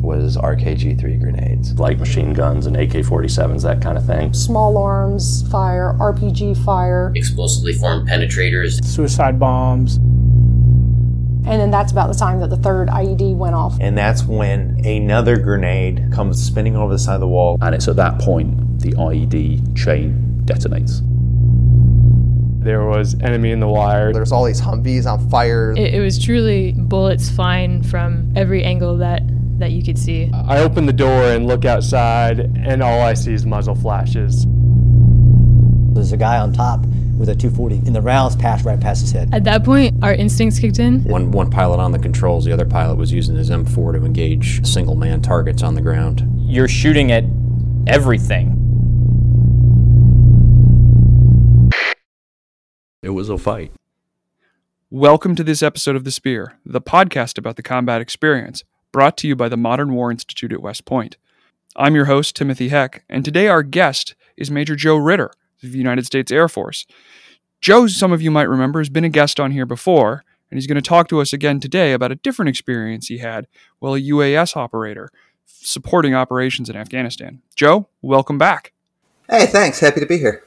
was RKG 3 grenades. light machine guns and AK 47s, that kind of thing. small arms fire, RPG fire, explosively formed penetrators. suicide bombs. and then that's about the time that the third IED went off. And that's when another grenade comes spinning over the side of the wall. And it's at that point the IED chain detonates. There was enemy in the wire. There's all these Humvees on fire. It, it was truly bullets flying from every angle that, that you could see. I open the door and look outside, and all I see is muzzle flashes. There's a guy on top with a 240, and the rounds passed right past his head. At that point, our instincts kicked in. One, one pilot on the controls, the other pilot was using his M4 to engage single man targets on the ground. You're shooting at everything. It was a fight. Welcome to this episode of The Spear, the podcast about the combat experience, brought to you by the Modern War Institute at West Point. I'm your host, Timothy Heck, and today our guest is Major Joe Ritter of the United States Air Force. Joe, some of you might remember, has been a guest on here before, and he's going to talk to us again today about a different experience he had while a UAS operator supporting operations in Afghanistan. Joe, welcome back. Hey, thanks. Happy to be here.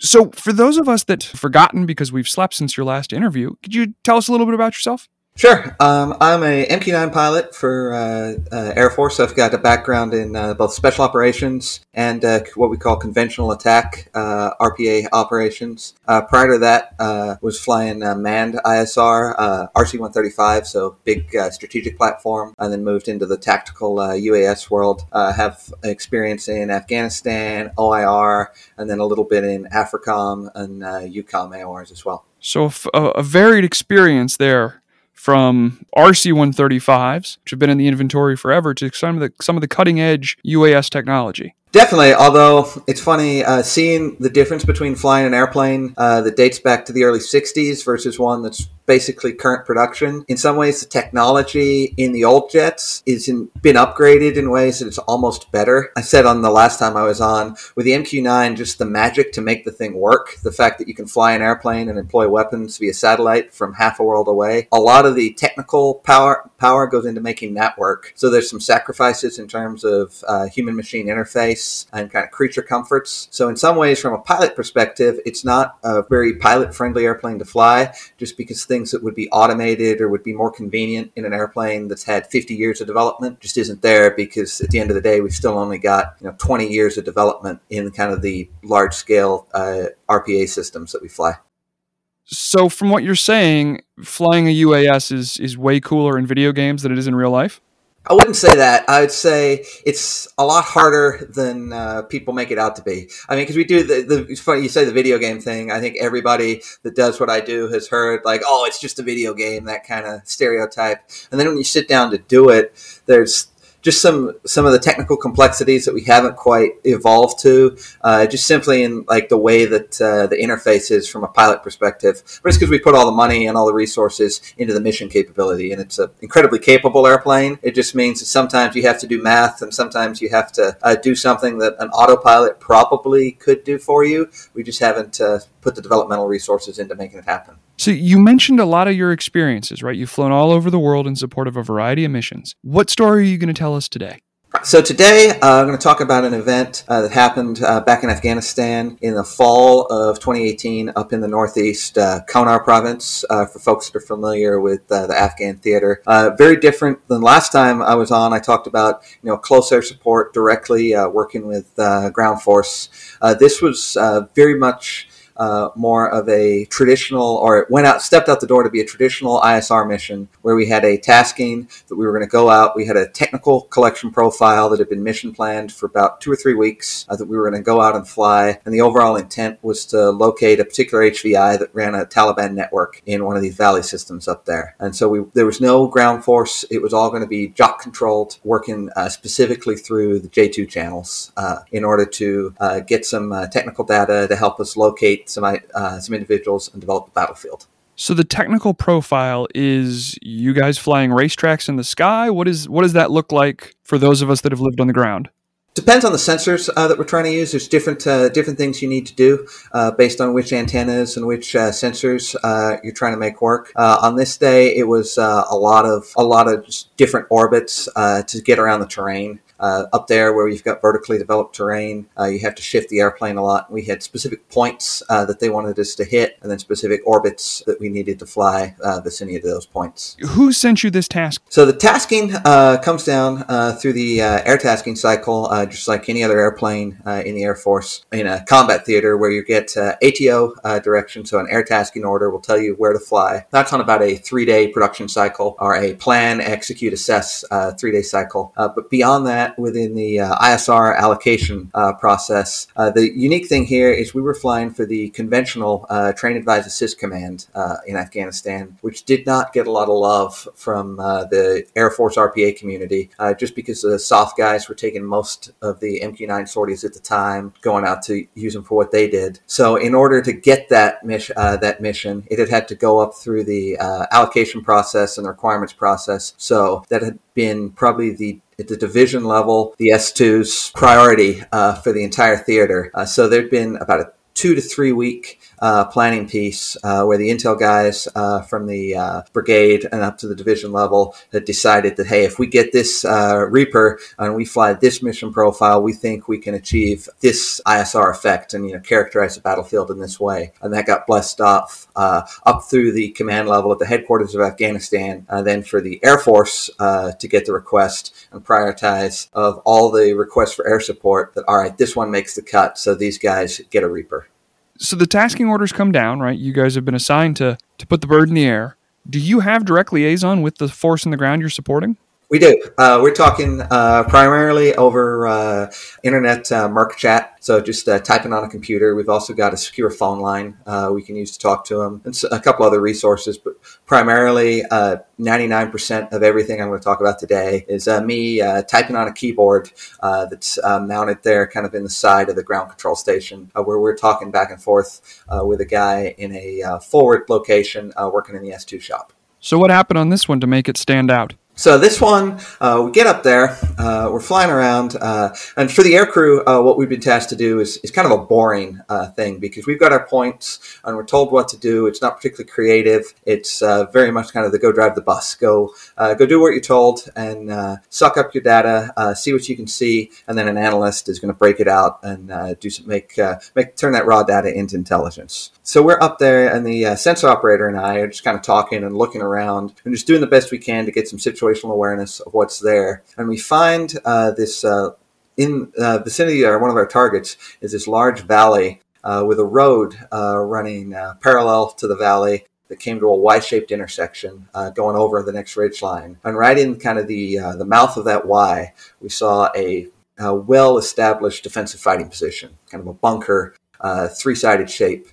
So, for those of us that have forgotten because we've slept since your last interview, could you tell us a little bit about yourself? Sure. Um, I'm a MQ-9 pilot for uh, uh, Air Force. I've got a background in uh, both special operations and uh, what we call conventional attack uh, RPA operations. Uh, prior to that, was flying manned ISR, RC-135, so big strategic platform, and then moved into the tactical UAS world. have experience in Afghanistan, OIR, and then a little bit in AFRICOM and EUCOM AORs as well. So, a varied experience there from RC 135s, which have been in the inventory forever, to some of the some of the cutting edge UAS technology. Definitely, although it's funny uh, seeing the difference between flying an airplane uh, that dates back to the early 60s versus one that's basically current production. In some ways, the technology in the old jets is been upgraded in ways that it's almost better. I said on the last time I was on, with the MQ-9, just the magic to make the thing work, the fact that you can fly an airplane and employ weapons via satellite from half a world away. A lot of the technical power power goes into making that work. So there's some sacrifices in terms of uh, human-machine interface and kind of creature comforts. So in some ways, from a pilot perspective, it's not a very pilot-friendly airplane to fly, just because things that would be automated or would be more convenient in an airplane that's had 50 years of development just isn't there. Because at the end of the day, we've still only got you know 20 years of development in kind of the large-scale uh, RPA systems that we fly. So, from what you're saying, flying a UAS is is way cooler in video games than it is in real life. I wouldn't say that. I would say it's a lot harder than uh, people make it out to be. I mean, because we do the, the, it's funny you say the video game thing. I think everybody that does what I do has heard like, oh, it's just a video game, that kind of stereotype. And then when you sit down to do it, there's just some some of the technical complexities that we haven't quite evolved to, uh, just simply in like the way that uh, the interface is from a pilot perspective. But it's because we put all the money and all the resources into the mission capability, and it's an incredibly capable airplane. It just means that sometimes you have to do math, and sometimes you have to uh, do something that an autopilot probably could do for you. We just haven't uh, put the developmental resources into making it happen. So you mentioned a lot of your experiences, right? You've flown all over the world in support of a variety of missions. What story are you going to tell us today? So today uh, I'm going to talk about an event uh, that happened uh, back in Afghanistan in the fall of 2018 up in the northeast uh, Kunar province. Uh, for folks that are familiar with uh, the Afghan theater, very different than last time I was on. I talked about you know close air support directly working with ground force. this was very much uh, more of a traditional, or it went out, stepped out the door to be a traditional ISR mission where we had a tasking that we were going to go out. We had a technical collection profile that had been mission planned for about two or three weeks uh, that we were going to go out and fly. And the overall intent was to locate a particular HVI that ran a Taliban network in one of these valley systems up there. And so we, there was no ground force. It was all going to be JOC controlled, working uh, specifically through the J2 channels uh, in order to uh, get some uh, technical data to help us locate some, uh, some individuals and develop the battlefield. So the technical profile is you guys flying racetracks in the sky. What is what does that look like for those of us that have lived on the ground? Depends on the sensors uh, that we're trying to use. There's different uh, different things you need to do uh, based on which antennas and which uh, sensors uh, you're trying to make work. Uh, on this day, it was a lot of a lot of different orbits to get around the terrain. Uh, up there where you've got vertically developed terrain, uh, you have to shift the airplane a lot. We had specific points uh, that they wanted us to hit, and then specific orbits that we needed to fly uh, vicinity of those points. Who sent you this task? So the tasking uh, comes down uh, through the air tasking cycle, just like any other airplane in the Air Force in a combat theater, where you get ATO direction. So an air tasking order will tell you where to fly. That's on about a three-day production cycle, or a plan, execute, assess three-day cycle. but beyond that that within the uh, ISR allocation uh, process. Uh, the unique thing here is we were flying for the conventional uh, train advise assist command uh, in Afghanistan, which did not get a lot of love from the Air Force RPA community, just because the soft guys were taking most of the MQ-9 sorties at the time, going out to use them for what they did. So in order to get that mission, that mission, it had had to go up through the allocation process and the requirements process. So that had been probably the at the division level, the S2's priority uh, for the entire theater. Uh, so there'd been about a two to three week uh, planning piece uh, where the intel guys uh, from the uh, brigade and up to the division level had decided that hey if we get this uh, reaper and we fly this mission profile we think we can achieve this isr effect and you know characterize the battlefield in this way. And that got blessed off uh, up through the command level at the headquarters of afghanistan And then for the air force to get the request and prioritize of all the requests for air support that all right this one makes the cut so these guys get a reaper so the tasking orders come down, right? You guys have been assigned to to put the bird in the air. Do you have direct liaison with the force in the ground you're supporting? We do. Uh, we're talking uh, primarily over uh, internet uh, mIRC chat. So just uh, typing on a computer. We've also got a secure phone line uh, we can use to talk to them, and a couple other resources. But primarily, 99% of everything I'm going to talk about today is me typing on a keyboard that's mounted there, kind of in the side of the ground control station, where we're talking back and forth with a guy in a forward location working in the S2 shop. So what happened on this one to make it stand out? So this one, uh, we get up there, uh, we're flying around, uh, and for the aircrew, uh, what we've been tasked to do is, is kind of a boring uh, thing because we've got our points and we're told what to do. It's not particularly creative. It's uh, very much kind of the go drive the bus, go go do what you're told, and suck up your data, see what you can see, and then an analyst is going to break it out and do some make make turn that raw data into intelligence. So we're up there, and the sensor operator and I are just kind of talking and looking around and just doing the best we can to get some situational awareness of what's there. And we find uh, this uh, in uh, vicinity or one of our targets is this large valley uh, with a road uh, running uh, parallel to the valley that came to a Y-shaped intersection going over the next ridge line. And right in kind of the the mouth of that Y, we saw a, a well-established defensive fighting position, kind of a bunker, three-sided shape,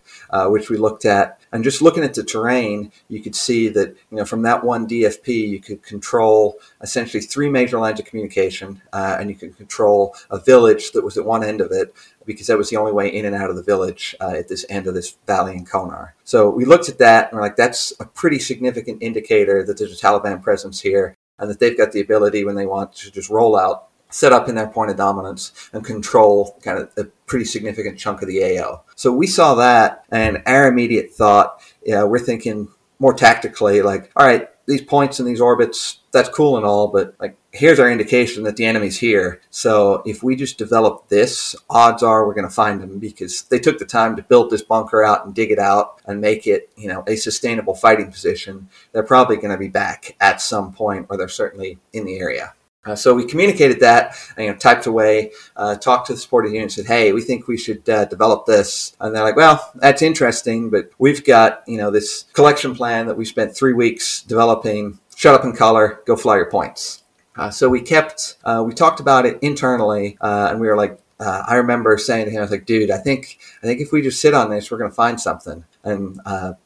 which we looked at and just looking at the terrain, you could see that you know from that one DFP, you could control essentially three major lines of communication, uh, and you could control a village that was at one end of it because that was the only way in and out of the village uh, at this end of this valley in Kunar. So we looked at that and we're like, that's a pretty significant indicator that there's a Taliban presence here and that they've got the ability when they want to just roll out set up in their point of dominance and control kind of a pretty significant chunk of the AO. So we saw that, and our immediate thought, yeah, we're thinking more tactically, like, all right, these points and these orbits, that's cool and all, but like, here's our indication that the enemy's here. So if we just develop this, odds are we're going to find them because they took the time to build this bunker out and dig it out and make it, you know, a sustainable fighting position. They're probably going to be back at some point, or they're certainly in the area. Uh, so we communicated that, you know, typed away, uh, talked to the supported and said, "Hey, we think we should uh, develop this." And they're like, "Well, that's interesting, but we've got you know this collection plan that we spent three weeks developing. Shut up and color, go fly your points." Uh, so we kept, uh, we talked about it internally, uh, and we were like, I remember saying to him, I was like, dude, I think, I think if we just sit on this, we're going to find something. And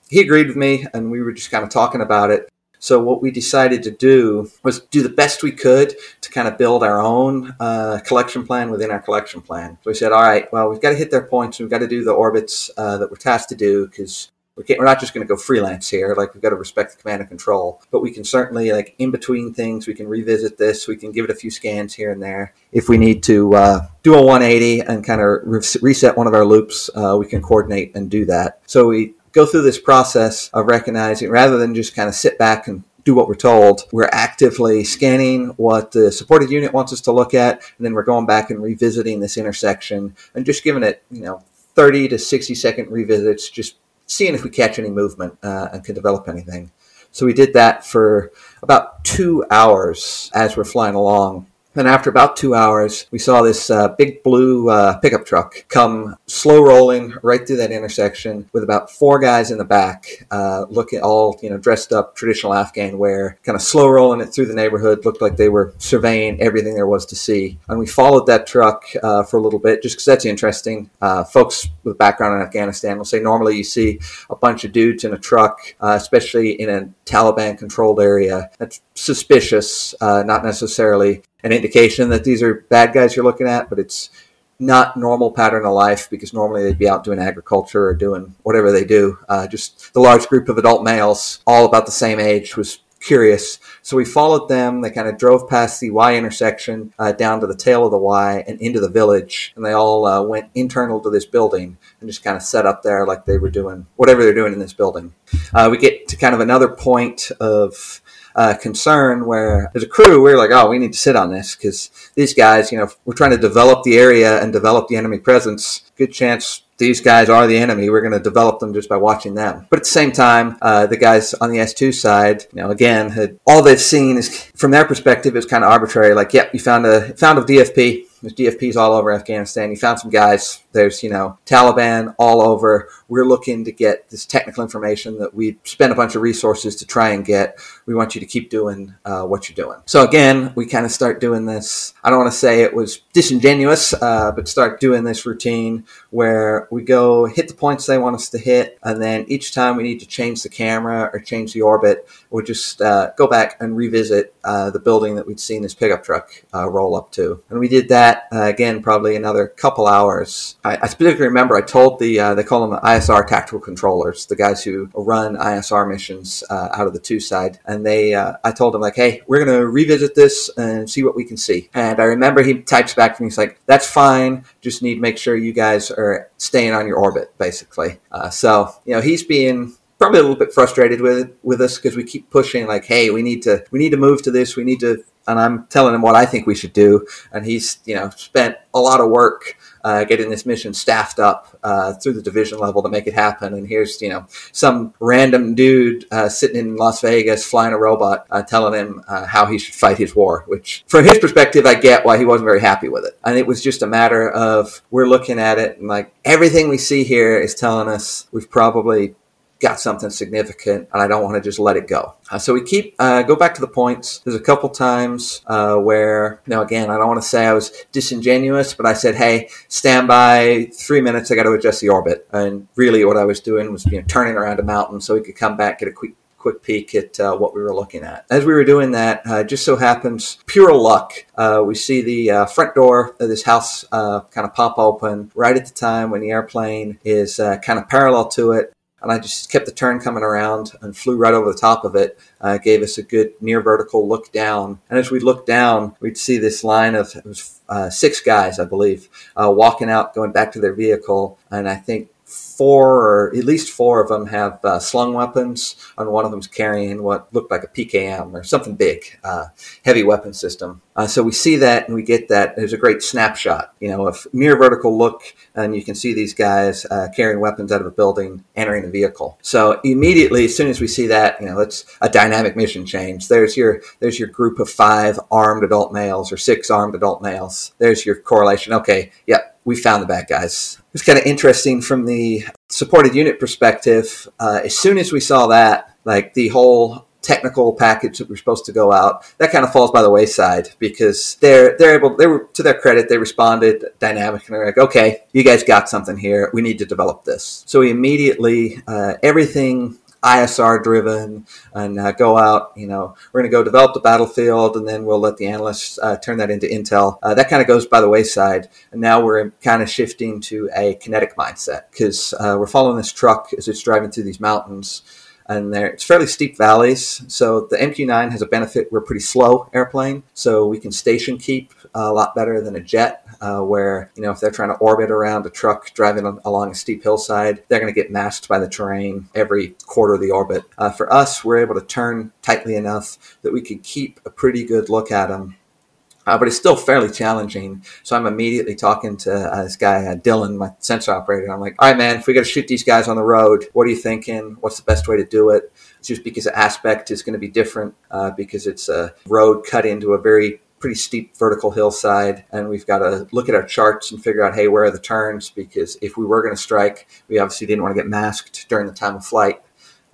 he agreed with me, and we were just kind of talking about it. So what we decided to do was do the best we could to kind of build our own uh, collection plan within our collection plan. So we said, all right, well, we've got to hit their points. We've got to do the orbits uh, that we're tasked to do because we're not just going to go freelance here. Like we've got to respect the command and control, but we can certainly like in between things, we can revisit this. We can give it a few scans here and there. If we need to uh, do a 180 and kind of re- reset one of our loops, uh, we can coordinate and do that. So we go through this process of recognizing rather than just kind of sit back and do what we're told. We're actively scanning what the supported unit wants us to look at, and then we're going back and revisiting this intersection and just giving it, you know, 30 to 60 second revisits, just seeing if we catch any movement uh, and can develop anything. So we did that for about two hours as we're flying along. And after about two hours, we saw this uh, big blue uh, pickup truck come slow rolling right through that intersection with about four guys in the back, uh, looking all you know dressed up traditional Afghan wear, kind of slow rolling it through the neighborhood. Looked like they were surveying everything there was to see. And we followed that truck uh, for a little bit, just because that's interesting. Uh, folks with background in Afghanistan will say normally you see a bunch of dudes in a truck, uh, especially in a Taliban-controlled area. That's suspicious, not necessarily an indication that these are bad guys you're looking at, but it's not normal pattern of life because normally they'd be out doing agriculture or doing whatever they do. Uh, just the large group of adult males, all about the same age, was curious. So we followed them. They kind of drove past the Y intersection uh, down to the tail of the Y and into the village. And they all uh, went internal to this building and just kind of set up there like they were doing whatever they're doing in this building. Uh, we get to kind of another point of uh, concern where as a crew we are like, oh, we need to sit on this because these guys, you know, we're trying to develop the area and develop the enemy presence. Good chance these guys are the enemy. We're going to develop them just by watching them. But at the same time, uh, the guys on the S2 side, you know, again, had, all they've seen is from their perspective is kind of arbitrary. Like, yep, you found a found a DFP. There's DFPs all over Afghanistan. You found some guys. There's, you know, Taliban all over. We're looking to get this technical information that we spent a bunch of resources to try and get. We want you to keep doing uh, what you're doing. So again, we kind of start doing this. I don't want to say it was disingenuous, uh, but start doing this routine where we go hit the points they want us to hit, and then each time we need to change the camera or change the orbit, we'll just uh, go back and revisit uh, the building that we'd seen this pickup truck uh, roll up to. And we did that uh, again, probably another couple hours. I, I specifically remember I told the they call them the ISR tactical controllers, the guys who run ISR missions uh, out of the two side, and they I told them like, hey, we're gonna revisit this and see what we can see. And I remember he types back to me, he's like, that's fine, just need to make sure you guys are staying on your orbit, basically. Uh, so, you know, he's being probably a little bit frustrated with with us because we keep pushing like, hey, we need to we need to move to this, we need to, and I'm telling him what I think we should do, and he's you know spent a lot of work uh, getting this mission staffed up uh, through the division level to make it happen. And here's, you know, some random dude uh, sitting in Las Vegas flying a robot uh, telling him uh, how he should fight his war, which from his perspective, I get why he wasn't very happy with it. And it was just a matter of we're looking at it and like everything we see here is telling us we've probably got something significant and I don't want to just let it go. Uh, so we keep, uh, go back to the points. There's a couple times uh, where, now again, I don't want to say I was disingenuous, but I said, hey, stand by three minutes, I got to adjust the orbit. And really what I was doing was you know, turning around a mountain so we could come back, get a quick quick peek at uh, what we were looking at. As we were doing that, uh, just so happens, pure luck, uh, we see the uh, front door of this house uh, kind of pop open right at the time when the airplane is uh, kind of parallel to it and I just kept the turn coming around and flew right over the top of it. Uh, gave us a good near vertical look down, and as we looked down, we'd see this line of uh, six guys, I believe, uh, walking out, going back to their vehicle, and I think four or at least four of them have uh, slung weapons, and one of them's carrying what looked like a PKM or something big, uh, heavy weapon system. Uh, so we see that and we get that. There's a great snapshot, you know, a near vertical look, and you can see these guys uh, carrying weapons out of a building, entering a vehicle. So immediately, as soon as we see that, you know, it's a dynamic mission change. There's your there's your group of five armed adult males or six armed adult males. There's your correlation. Okay, yep, we found the bad guys. It was kind of interesting from the supported unit perspective. Uh, as soon as we saw that, like the whole technical package that we're supposed to go out, that kind of falls by the wayside because they're they're able. They were to their credit, they responded dynamic and they're like, okay, you guys got something here. We need to develop this. So we immediately uh, everything ISR driven and uh, go out. You know, we're going to go develop the battlefield and then we'll let the analysts uh, turn that into intel. Uh, that kind of goes by the wayside. And now we're kind of shifting to a kinetic mindset because uh, we're following this truck as it's driving through these mountains and there it's fairly steep valleys. So the MQ-9 has a benefit. We're a pretty slow airplane, so we can station keep a lot better than a jet. Uh, where you know if they're trying to orbit around a truck driving along a steep hillside, they're going to get masked by the terrain every quarter of the orbit. Uh, for us, we're able to turn tightly enough that we can keep a pretty good look at them uh, but it's still fairly challenging. So I'm immediately talking to uh, this guy, uh, Dylan, my sensor operator. I'm like, all right, man, if we got to shoot these guys on the road, what are you thinking? What's the best way to do it? It's just because the aspect is going to be different uh, because it's a road cut into a very pretty steep vertical hillside and we've got to look at our charts and figure out hey where are the turns? Because if we were going to strike we obviously didn't want to get masked during the time of flight.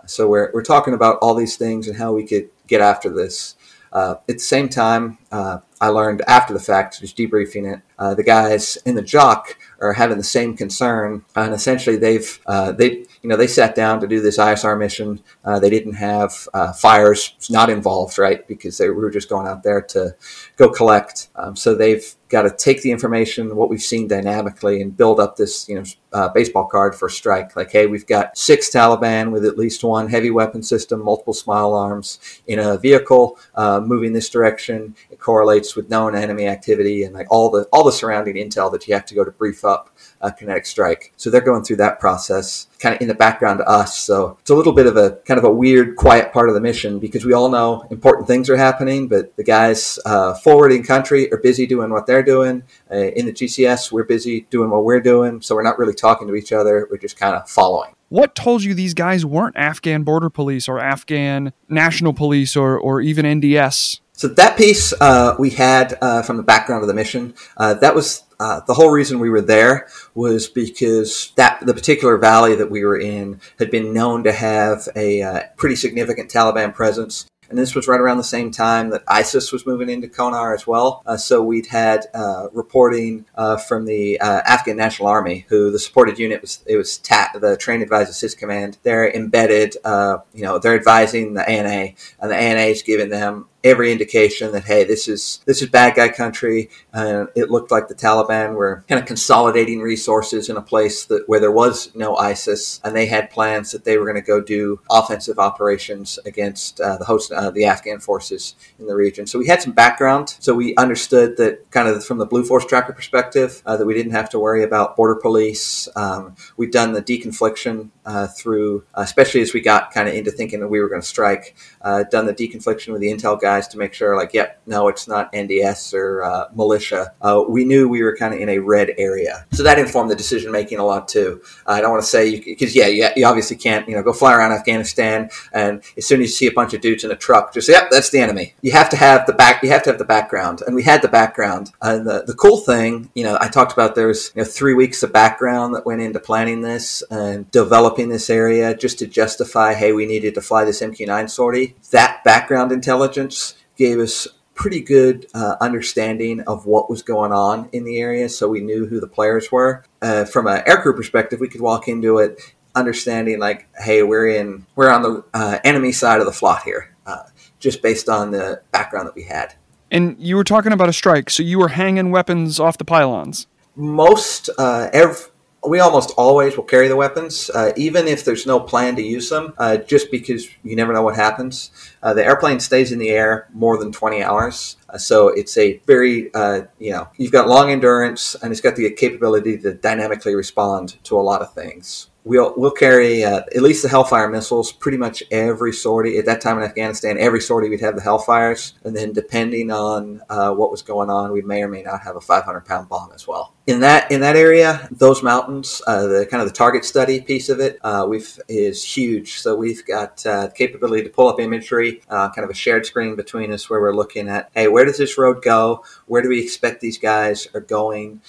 So we're, we're talking about all these things and how we could get after this. Uh, at the same time, uh, I learned after the fact, just debriefing it, uh, the guys in the JOC are having the same concern, and essentially they've uh, they you know they sat down to do this ISR mission. Uh, they didn't have uh, fires not involved, right? Because they were just going out there to go collect. Um, so they've got to take the information, what we've seen dynamically, and build up this you know uh, baseball card for strike. Like, hey, we've got six Taliban with at least one heavy weapon system, multiple smile arms in a vehicle moving this direction. Correlates with known enemy activity and like all the all the surrounding intel that you have to go to brief up a kinetic strike. So they're going through that process kind of in the background to us. So it's a little bit of a kind of a weird, quiet part of the mission because we all know important things are happening, but the guys uh, forward in country are busy doing what they're doing. Uh, in the GCS, we're busy doing what we're doing. So we're not really talking to each other. We're just kind of following. What told you these guys weren't Afghan border police or Afghan national police or, or even NDS? So that piece uh, we had uh, from the background of the mission. Uh, that was uh, the whole reason we were there was because that the particular valley that we were in had been known to have a uh, pretty significant Taliban presence. And this was right around the same time that ISIS was moving into Kunar as well. Uh, so we'd had reporting from the Afghan National Army, who the supported unit was. It was the Train Advise Assist Command. They're embedded. You know, they're advising the ANA, and the ANA is giving them every indication that hey, this is this is bad guy country. And it looked like the Taliban were kind of consolidating resources in a place that where there was no ISIS, and they had plans that they were going to go do offensive operations against uh, the host, uh, the Afghan forces in the region. So we had some background, so we understood that kind of from the Blue Force Tracker perspective uh, that we didn't have to worry about border police. Um, we've done the deconfliction uh, through, especially as we got kind of into thinking that we were going to strike, uh, done the deconfliction with the intel guys to make sure, like, yep, no, it's not NDS or uh, militia. Uh, we knew we were kind of in a red area, so that informed the decision making a lot too. I don't want to say because yeah, you, you obviously can't you know go fly around Afghanistan and as soon as you see a bunch of dudes in a truck, just yep, that's the enemy. You have to have the back. You have to have the background, and we had the background. And the, the cool thing, you know, I talked about there's you know three weeks of background that went into planning this and developing this area just to justify, hey, we needed to fly this MQ9 sortie. That background intelligence gave us pretty good uh, understanding of what was going on in the area, so we knew who the players were. Uh, from an aircrew perspective, we could walk into it understanding like, hey, we're in, we're on the uh, enemy side of the flot here, uh, just based on the background that we had. And you were talking about a strike, so you were hanging weapons off the pylons. Most, uh, every, we almost always will carry the weapons, uh, even if there's no plan to use them, uh, just because you never know what happens. Uh, the airplane stays in the air more than 20 hours. Uh, so it's a very, uh, you know, you've got long endurance and it's got the capability to dynamically respond to a lot of things we'll we'll carry uh, at least the Hellfire missiles. Pretty much every sortie at that time in Afghanistan, every sortie we'd have the Hellfires, and then depending on uh, what was going on, we may or may not have a 500 pound bomb as well. In that in that area, those mountains, uh, the kind of the target study piece of it, uh, we've is huge. So we've got uh, the capability to pull up imagery, uh, kind of a shared screen between us, where we're looking at, hey, where does this road go? Where do we expect these guys are going?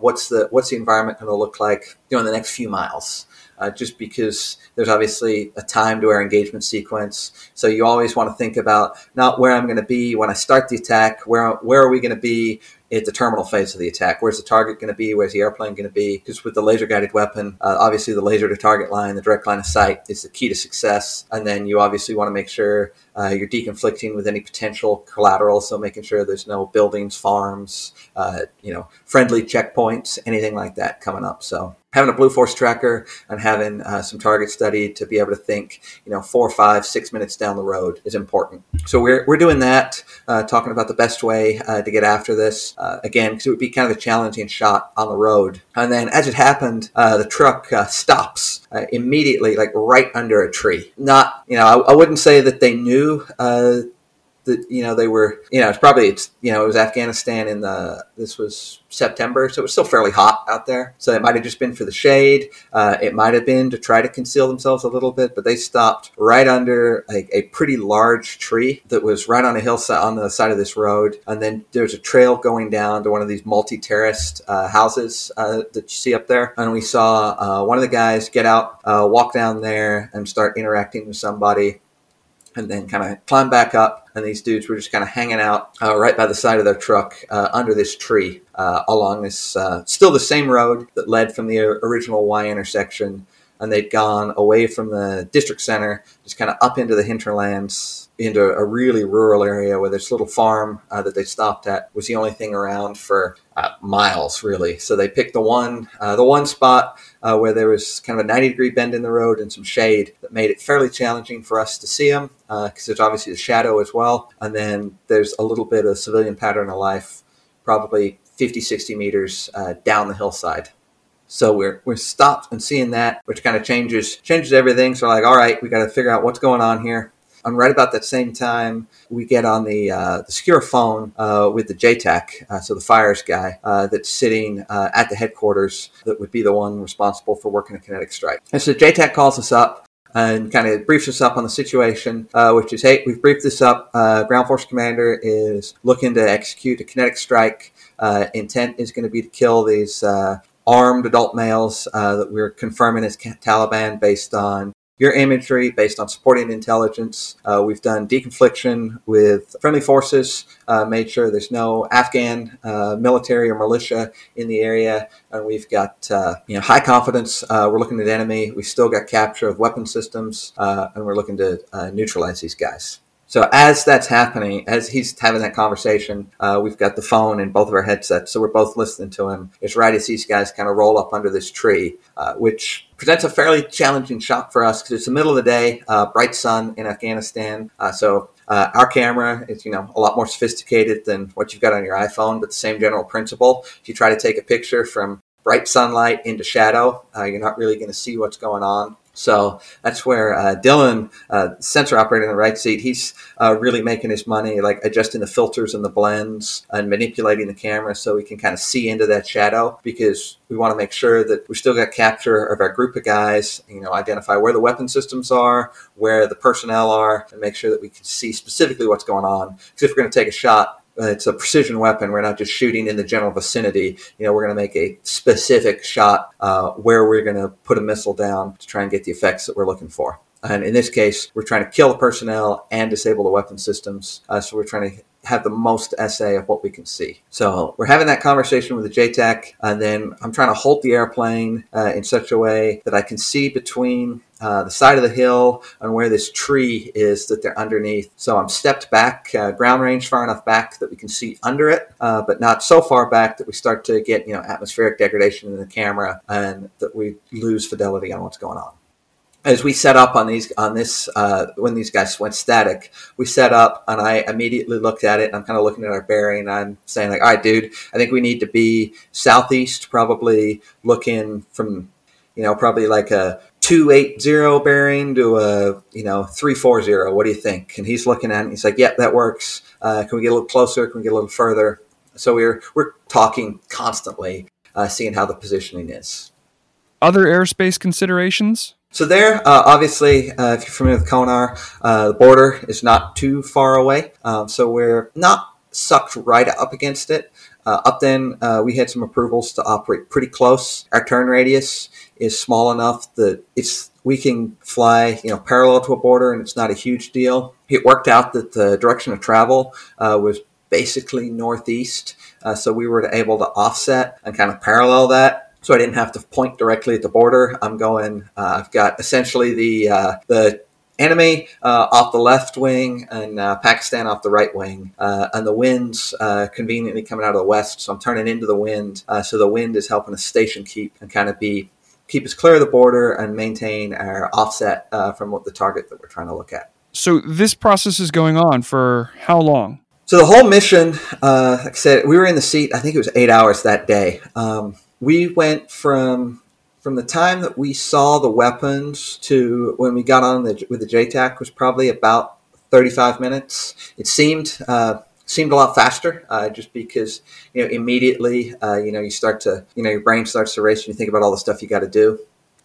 what's the what's the environment going to look like? In the next few miles uh, just because there's obviously a time to our engagement sequence. So you always want to think about not where I'm going to be when I start the attack, where where are we going to be at the terminal phase of the attack. Where's the target going to be? Where's the airplane going to be? Because with the laser guided weapon, uh, obviously the laser to target line, the direct line of sight is the key to success. And then you obviously want to make sure uh, you're deconflicting with any potential collateral. So making sure there's no buildings, farms, uh, you know, friendly checkpoints, anything like that coming up. So having a blue force tracker and having uh, some target study to be able to think you know four five six minutes down the road is important. So we're, we're doing that uh, talking about the best way uh, to get after this uh, again because it would be kind of a challenging shot on the road. And then as it happened uh, the truck uh, stops immediately like right under a tree. Not you know I, I wouldn't say that they knew that you know they were you know it's probably it's you know it was Afghanistan in the this was September so it was still fairly hot out there. So it might have just been for the shade. Uh, it might have been to try to conceal themselves a little bit but they stopped right under a, a pretty large tree that was right on a hillside on the side of this road. And then there's a trail going down to one of these multi-terraced uh, houses uh, that you see up there. And we saw uh, one of the guys get out uh, walk down there and start interacting with somebody and then kind of climb back up. And these dudes were just kind of hanging out uh, right by the side of their truck uh, under this tree uh, along this, uh, still the same road that led from the original Y intersection. And they'd gone away from the district center, just kind of up into the hinterlands into a really rural area where this little farm uh, that they stopped at was the only thing around for uh, miles, really. So they picked the one, the one spot uh, where there was kind of a 90 degree bend in the road and some shade that made it fairly challenging for us to see them because uh, there's obviously the shadow as well. And then there's a little bit of civilian pattern of life, probably 50, 60 meters uh, down the hillside. So we're we're stopped and seeing that, which kind of changes changes everything. So like, all right, we got to figure out what's going on here. And right about that same time, we get on the uh, the secure phone uh, with the JTAC, uh, so the fires guy uh, that's sitting uh, at the headquarters that would be the one responsible for working a kinetic strike. And so JTAC calls us up and kind of briefs us up on the situation, uh, which is, hey, we've briefed this up. Uh, Ground Force Commander is looking to execute a kinetic strike. Uh, intent is going to be to kill these armed adult males that we're confirming as Taliban based on your imagery based on supporting intelligence. Uh, we've done deconfliction with friendly forces, uh, made sure there's no Afghan uh, military or militia in the area, and we've got uh, you know high confidence. Uh, we're looking at enemy. We've still got capture of weapon systems, uh, and we're looking to neutralize these guys. So as that's happening, as he's having that conversation, uh, we've got the phone in both of our headsets, so we're both listening to him. It's right as these guys kind of roll up under this tree, uh, which presents a fairly challenging shot for us because it's the middle of the day, uh, bright sun in Afghanistan. Uh, so uh, our camera is, you know, a lot more sophisticated than what you've got on your iPhone, but the same general principle. If you try to take a picture from bright sunlight into shadow, uh, you're not really going to see what's going on. So that's where uh, Dylan, uh, sensor operator in the right seat, he's uh, really making his money, like adjusting the filters and the blends and manipulating the camera so we can kind of see into that shadow because we want to make sure that we still got capture of our group of guys, you know, identify where the weapon systems are, where the personnel are, and make sure that we can see specifically what's going on. Because if we're going to take a shot, it's a precision weapon. We're not just shooting in the general vicinity. You know, we're going to make a specific shot uh, where we're going to put a missile down to try and get the effects that we're looking for. And in this case, we're trying to kill the personnel and disable the weapon systems. Uh, so we're trying to have the most SA of what we can see. So we're having that conversation with the JTAC, and then I'm trying to hold the airplane uh, in such a way that I can see between uh, the side of the hill and where this tree is that they're underneath. So I'm stepped back, uh, ground range far enough back that we can see under it, uh, but not so far back that we start to get you know atmospheric degradation in the camera and that we lose fidelity on what's going on as we set up on these on this uh, when these guys went static, we set up and I immediately looked at it. I'm kind of looking at our bearing. And I'm saying like, all right, dude, I think we need to be southeast, probably looking from, you know, probably like a two eight zero bearing to a you know three four zero. What do you think? And he's looking at it. And he's like, yep, yeah, that works. Uh, can we get a little closer? Can we get a little further? So we're we're talking constantly, uh, seeing how the positioning is. Other airspace considerations so there, uh, obviously, uh, if you're familiar with Kunar, uh, the border is not too far away. Um, so we're not sucked right up against it. Uh, Upton, uh, we had some approvals to operate pretty close. Our turn radius is small enough that it's we can fly, you know, parallel to a border, and it's not a huge deal. It worked out that the direction of travel uh, was basically northeast, so we were able to offset and kind of parallel that so I didn't have to point directly at the border. I'm going. Uh, I've got essentially the uh, the enemy uh, off the left wing and uh, Pakistan off the right wing, uh, and the wind's uh, conveniently coming out of the west. So I'm turning into the wind. so the wind is helping us station keep and kind of be keep us clear of the border and maintain our offset from what the target that we're trying to look at. So this process is going on for how long? So the whole mission, like I said, we were in the seat. I think it was eight hours that day. Um, we went from from the time that we saw the weapons to when we got on the, with the JTAC was probably about 35 minutes. It seemed uh, seemed a lot faster, uh, just because you know immediately uh, you know you start to you know your brain starts to race and you think about all the stuff you got to do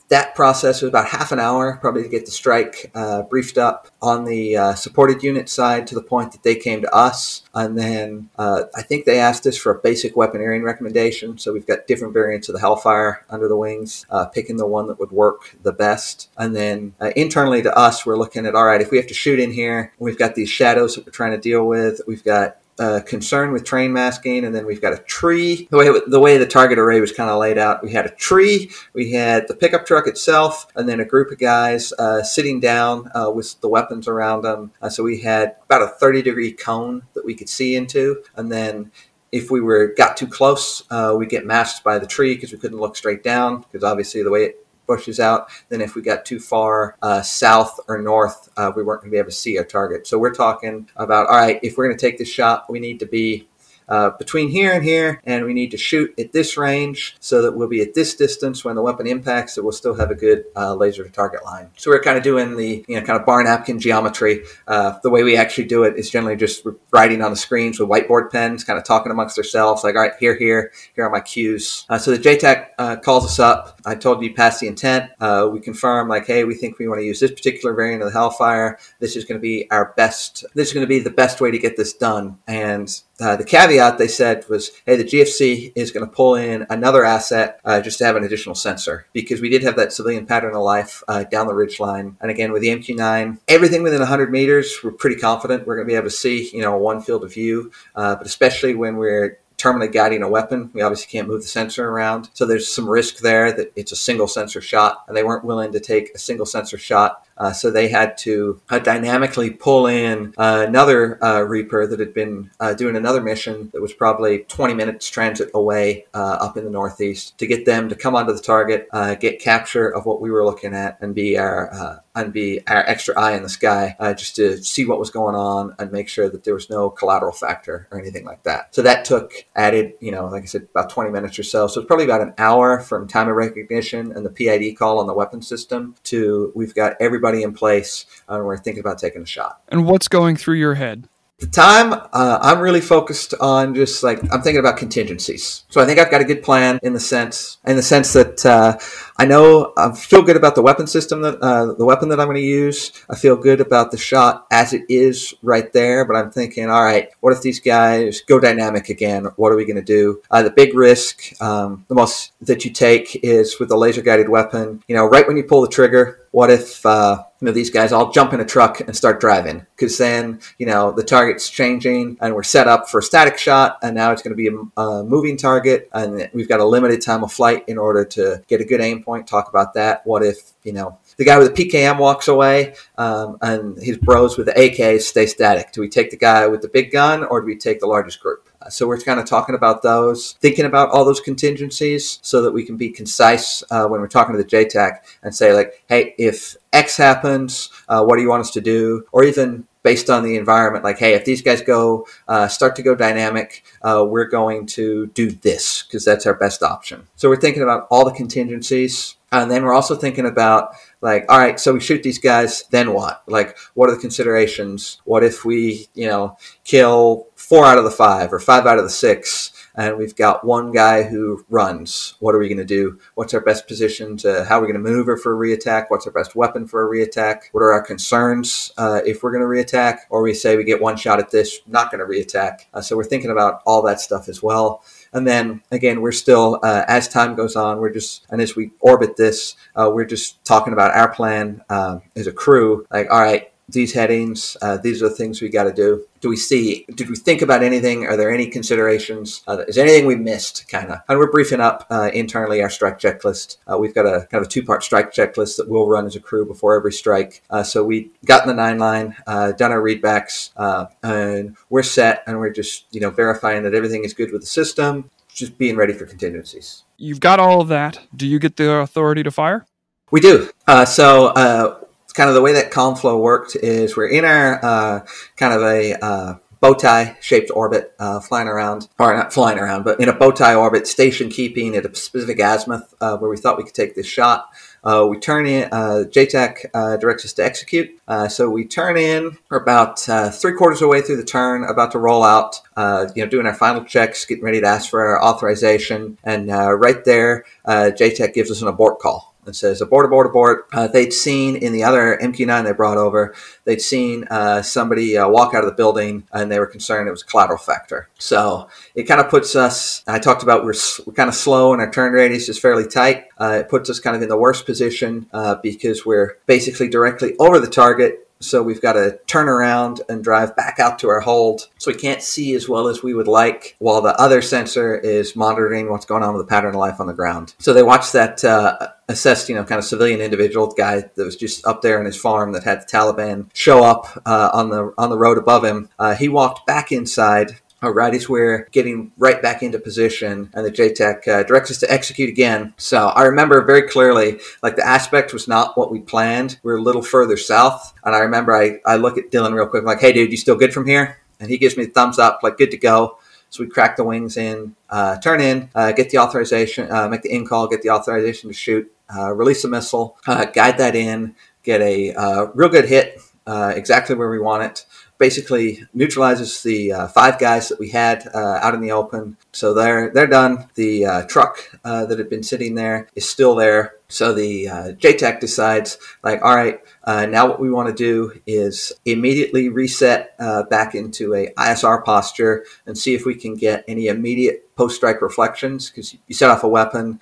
that process was about half an hour, probably to get the strike uh, briefed up on the uh, supported unit side to the point that they came to us. And then uh, I think they asked us for a basic weaponeering recommendation. So we've got different variants of the Hellfire under the wings, uh, picking the one that would work the best. And then uh, internally to us, we're looking at all right, if we have to shoot in here, we've got these shadows that we're trying to deal with. We've got concern with terrain masking, and then we've got a tree. The way the way the target array was kind of laid out, we had a tree, we had the pickup truck itself, and then a group of guys uh, sitting down uh, with the weapons around them. Uh, so we had about a 30 degree cone that we could see into, and then if we were got too close, uh, we get masked by the tree because we couldn't look straight down because obviously the way it bushes out. Then if we got too far uh, south or north, uh, we weren't going to be able to see our target. So we're talking about all right, if we're going to take this shot, we need to be uh, between here and here, and we need to shoot at this range so that we'll be at this distance when the weapon impacts, it will still have a good uh, laser to target line. So we're kind of doing the you know kind of bar napkin geometry. Uh, the way we actually do it is generally just writing on the screens with whiteboard pens, kind of talking amongst ourselves, like all right, here, here, here are my cues. Uh, so the JTAC uh, calls us up. I told you pass the intent. Uh, we confirm like, hey, we think we want to use this particular variant of the Hellfire. This is going to be our best. This is going to be the best way to get this done. And uh, the caveat they said was, hey, the GFC is going to pull in another asset uh, just to have an additional sensor because we did have that civilian pattern of life uh, down the ridge line. And again, with the MQ9, everything within 100 meters, we're pretty confident we're going to be able to see, you know, one field of view. Uh, but especially when we're terminally guiding a weapon. We obviously can't move the sensor around. So there's some risk there that it's a single sensor shot, and they weren't willing to take a single sensor shot uh, so they had to uh, dynamically pull in uh, another uh, Reaper that had been uh, doing another mission that was probably 20 minutes transit away uh, up in the northeast to get them to come onto the target, get capture of what we were looking at, and be our and be our extra eye in the sky just to see what was going on and make sure that there was no collateral factor or anything like that. So that took added, you know, like I said, about 20 minutes or so. So it's probably about an hour from time of recognition and the PID call on the weapon system to we've got every everybody in place uh, we're thinking about taking a shot. And what's going through your head? the time uh, i'm really focused on just like i'm thinking about contingencies. So i think i've got a good plan in the sense in the sense that uh, i know i feel good about the weapon system that uh, the weapon that i'm going to use. I feel good about the shot as it is right there but i'm thinking all right what if these guys go dynamic again? What are we going to do? Uh, the big risk um, the most that you take is with the laser guided weapon. You know right when you pull the trigger what if uh, you know these guys all jump in a truck and start driving? Because then you know the target's changing and we're set up for a static shot, and now it's going to be a, a moving target, and we've got a limited time of flight in order to get a good aim point. Talk about that. What if you know the guy with the PKM walks away, um, and his bros with the AKs stay static. Do we take the guy with the big gun, or do we take the largest group? So we're kind of talking about those, thinking about all those contingencies, so that we can be concise uh, when we're talking to the JTAC and say like, hey, if X happens, uh, what do you want us to do? Or even based on the environment, like, hey, if these guys go uh, start to go dynamic, uh, we're going to do this because that's our best option. So we're thinking about all the contingencies, and then we're also thinking about like, all right, so we shoot these guys, then what? Like, what are the considerations? What if we, you know, kill four out of the five or five out of the six? and we've got one guy who runs. What are we going to do? What's our best position to how are we going to maneuver for a reattack? What's our best weapon for a reattack? What are our concerns uh, if we're going to reattack? Or we say we get one shot at this, not going to reattack. Uh, so we're thinking about all that stuff as well. And then again, we're still, uh, as time goes on, we're just, and as we orbit this, uh, we're just talking about our plan uh, as a crew. Like, all right, these headings, uh, these are the things we got to do. Do we see? Did we think about anything? Are there any considerations? Uh, is there anything we missed? Kind of. And we're briefing up uh, internally our strike checklist. Uh, we've got a kind of a two-part strike checklist that we'll run as a crew before every strike. Uh, so we got in the nine line, uh, done our readbacks, and we're set. And we're just you know verifying that everything is good with the system. Just being ready for contingencies. You've got all of that. Do you get the authority to fire? We do. so kind of the way that comm flow worked is we're in our uh, kind of a uh, bow tie shaped orbit, uh, flying around, or not flying around, but in a bow tie orbit, station keeping at a specific azimuth uh, where we thought we could take this shot. Uh, we turn in, uh, JTAC uh, directs us to execute. Uh, so we turn in, we're about uh, three quarters of the way through the turn, about to roll out, uh, you know, doing our final checks, getting ready to ask for our authorization. And right there, JTAC gives us an abort call. It says abort, abort, abort. Uh, they'd seen in the other MQ9 they brought over, they'd seen uh, somebody uh, walk out of the building and they were concerned it was a collateral factor. So it kind of puts us, I talked about we're, we're kind of slow and our turn radius is fairly tight. Uh, it puts us kind of in the worst position uh, because we're basically directly over the target so we've got to turn around and drive back out to our hold. So we can't see as well as we would like while the other sensor is monitoring what's going on with the pattern of life on the ground. So they watched that uh, assessed, you know, kind of civilian individual guy that was just up there in his farm that had the Taliban show up uh, on the on the road above him. Uh, he walked back inside all right, we're getting right back into position, and the JTAC uh, directs us to execute again. So I remember very clearly, like the aspect was not what we planned. We are a little further south, and I remember I, I look at Dylan real quick, I'm like, "Hey, dude, you still good from here?" And he gives me the thumbs up, like, "Good to go." So we crack the wings in, uh, turn in, uh, get the authorization, uh, make the in call, get the authorization to shoot, uh, release a missile, uh, guide that in, get a real good hit exactly where we want it basically neutralizes the uh, five guys that we had uh, out in the open. So they're they're done. The uh, truck uh, that had been sitting there is still there. So the uh, JTAC decides, like, all right, uh, now what we want to do is immediately reset back into a ISR posture and see if we can get any immediate post strike reflections because you set off a weapon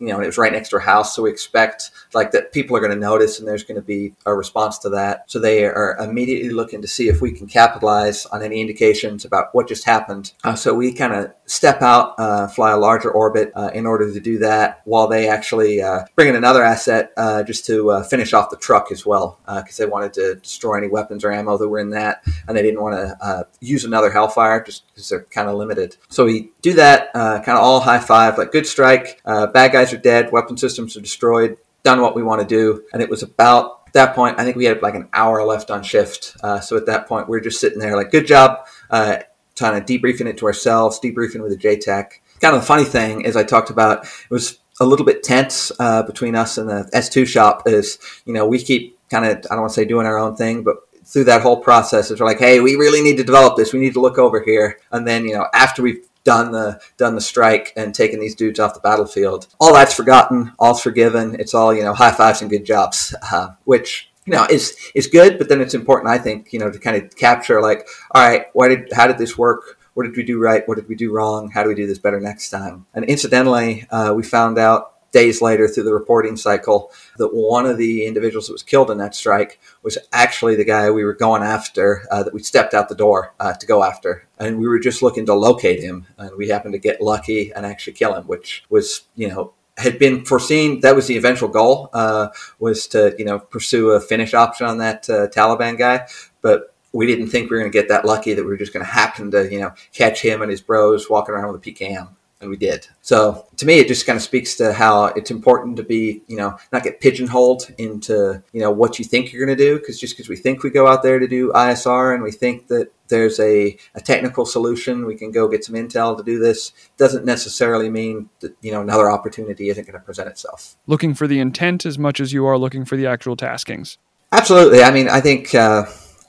you know, it was right next to her house. So we expect like that people are going to notice and there's going to be a response to that. So they are immediately looking to see if we can capitalize on any indications about what just happened. Uh, so we kind of step out, uh, fly a larger orbit uh, in order to do that while they actually uh, bring in another asset uh, just to uh, finish off the truck as well because they wanted to destroy any weapons or ammo that were in that and they didn't want to use another Hellfire just because they're kind of limited. So we do that, kind of all high five, like good strike, bad guys guys are dead, weapon systems are destroyed, done what we want to do. And it was about that point, I think we had like an hour left on shift. Uh, so at that point, we are just sitting there like, good job, uh, kind of debriefing it to ourselves, debriefing with the JTAC. Kind of the funny thing is I talked about, it was a little bit tense uh, between us and the S2 shop is, you know, we keep kind of, I don't want to say doing our own thing, but through that whole process, it's like, hey, we really need to develop this. We need to look over here. And then, you know, after we've done the done the strike and taken these dudes off the battlefield. All that's forgotten. All's forgiven. It's all you know, high fives and good jobs, uh, which you know is is good. But then it's important, I think, you know, to kind of capture like, all right, why did how did this work? What did we do right? What did we do wrong? How do we do this better next time? And incidentally, uh, we found out days later through the reporting cycle that one of the individuals that was killed in that strike was actually the guy we were going after uh, that we stepped out the door uh, to go after. And we were just looking to locate him and we happened to get lucky and actually kill him which was you know had been foreseen that was the eventual goal uh, was to you know pursue a finish option on that uh, taliban guy. But we didn't think we were going to get that lucky that we were just going to happen to you know catch him and his bros walking around with a pkm and we did. So to me, it just kind of speaks to how it's important to be, you know, not get pigeonholed into, you know, what you think you're going to do. Because just because we think we go out there to do ISR and we think that there's a, a technical solution, we can go get some intel to do this, doesn't necessarily mean that, you know, another opportunity isn't going to present itself. Looking for the intent as much as you are looking for the actual taskings. Absolutely. I mean, I think. Uh,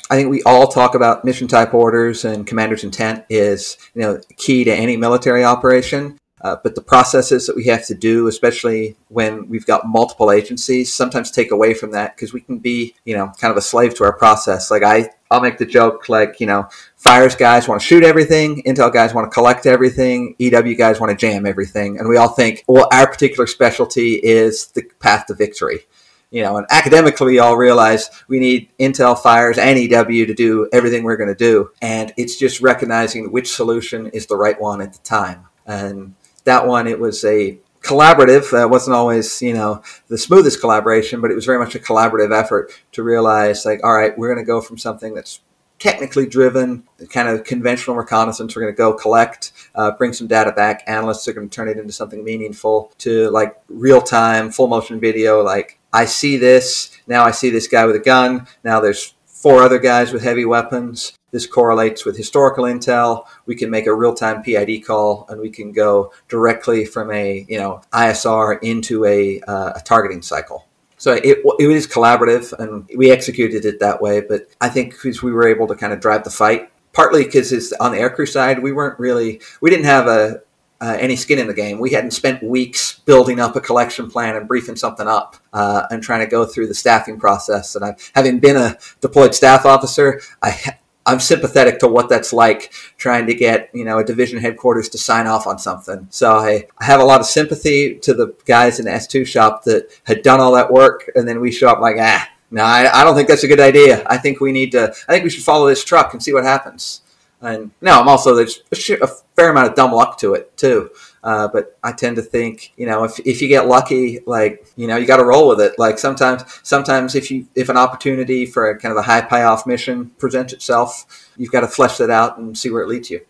I think we all talk about mission type orders and commander's intent is, you know, key to any military operation. Uh, but the processes that we have to do, especially when we've got multiple agencies, sometimes take away from that because we can be, you know, kind of a slave to our process. Like I, I'll make the joke, like you know, fires guys want to shoot everything, intel guys want to collect everything, EW guys want to jam everything, and we all think, well, our particular specialty is the path to victory you know, and academically, we all realize we need Intel fires and EW to do everything we're going to do. And it's just recognizing which solution is the right one at the time. And that one, it was a collaborative. Uh, wasn't always, you know, the smoothest collaboration, but it was very much a collaborative effort to realize, like, all right, we're going to go from something that's technically driven, kind of conventional reconnaissance. We're going to go collect, uh, bring some data back. Analysts are going to turn it into something meaningful to like real time, full motion video, like I see this. Now I see this guy with a gun. Now there's four other guys with heavy weapons. This correlates with historical intel. We can make a real-time PID call, and we can go directly from a you know ISR into a, uh, a targeting cycle. So it, it is collaborative, and we executed it that way. But I think because we were able to kind of drive the fight, partly because it's on the aircrew side, we weren't really we didn't have a uh, any skin in the game. We hadn't spent weeks building up a collection plan and briefing something up uh, and trying to go through the staffing process. And I've, having been a deployed staff officer, I, I'm sympathetic to what that's like trying to get you know a division headquarters to sign off on something. So I, I have a lot of sympathy to the guys in the S2 shop that had done all that work, and then we show up like ah. No, I, I don't think that's a good idea. I think we need to. I think we should follow this truck and see what happens. And no, I'm also there's a, fair amount of dumb luck to it too. Uh, but I tend to think, you know, if, if you get lucky, like you know, you got to roll with it. Like sometimes, sometimes if you if an opportunity for a kind of a high payoff mission presents itself, you've got to flesh that out and see where it leads you.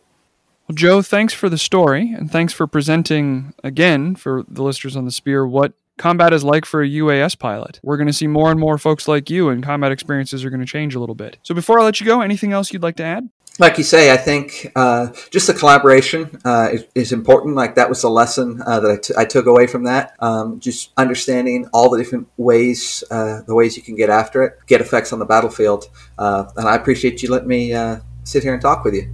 Well, Joe, thanks for the story, and thanks for presenting again for the listeners on the Spear what combat is like for a UAS pilot. We're going to see more and more folks like you, and combat experiences are going to change a little bit. So, before I let you go, anything else you'd like to add? like you say, I think uh, just the collaboration uh, is, is, important. Like that was the lesson uh, that I, t- I took away from that. Um, just understanding all the different ways, uh, the ways you can get after it, get effects on the battlefield. Uh, and I appreciate you letting me uh, sit here and talk with you.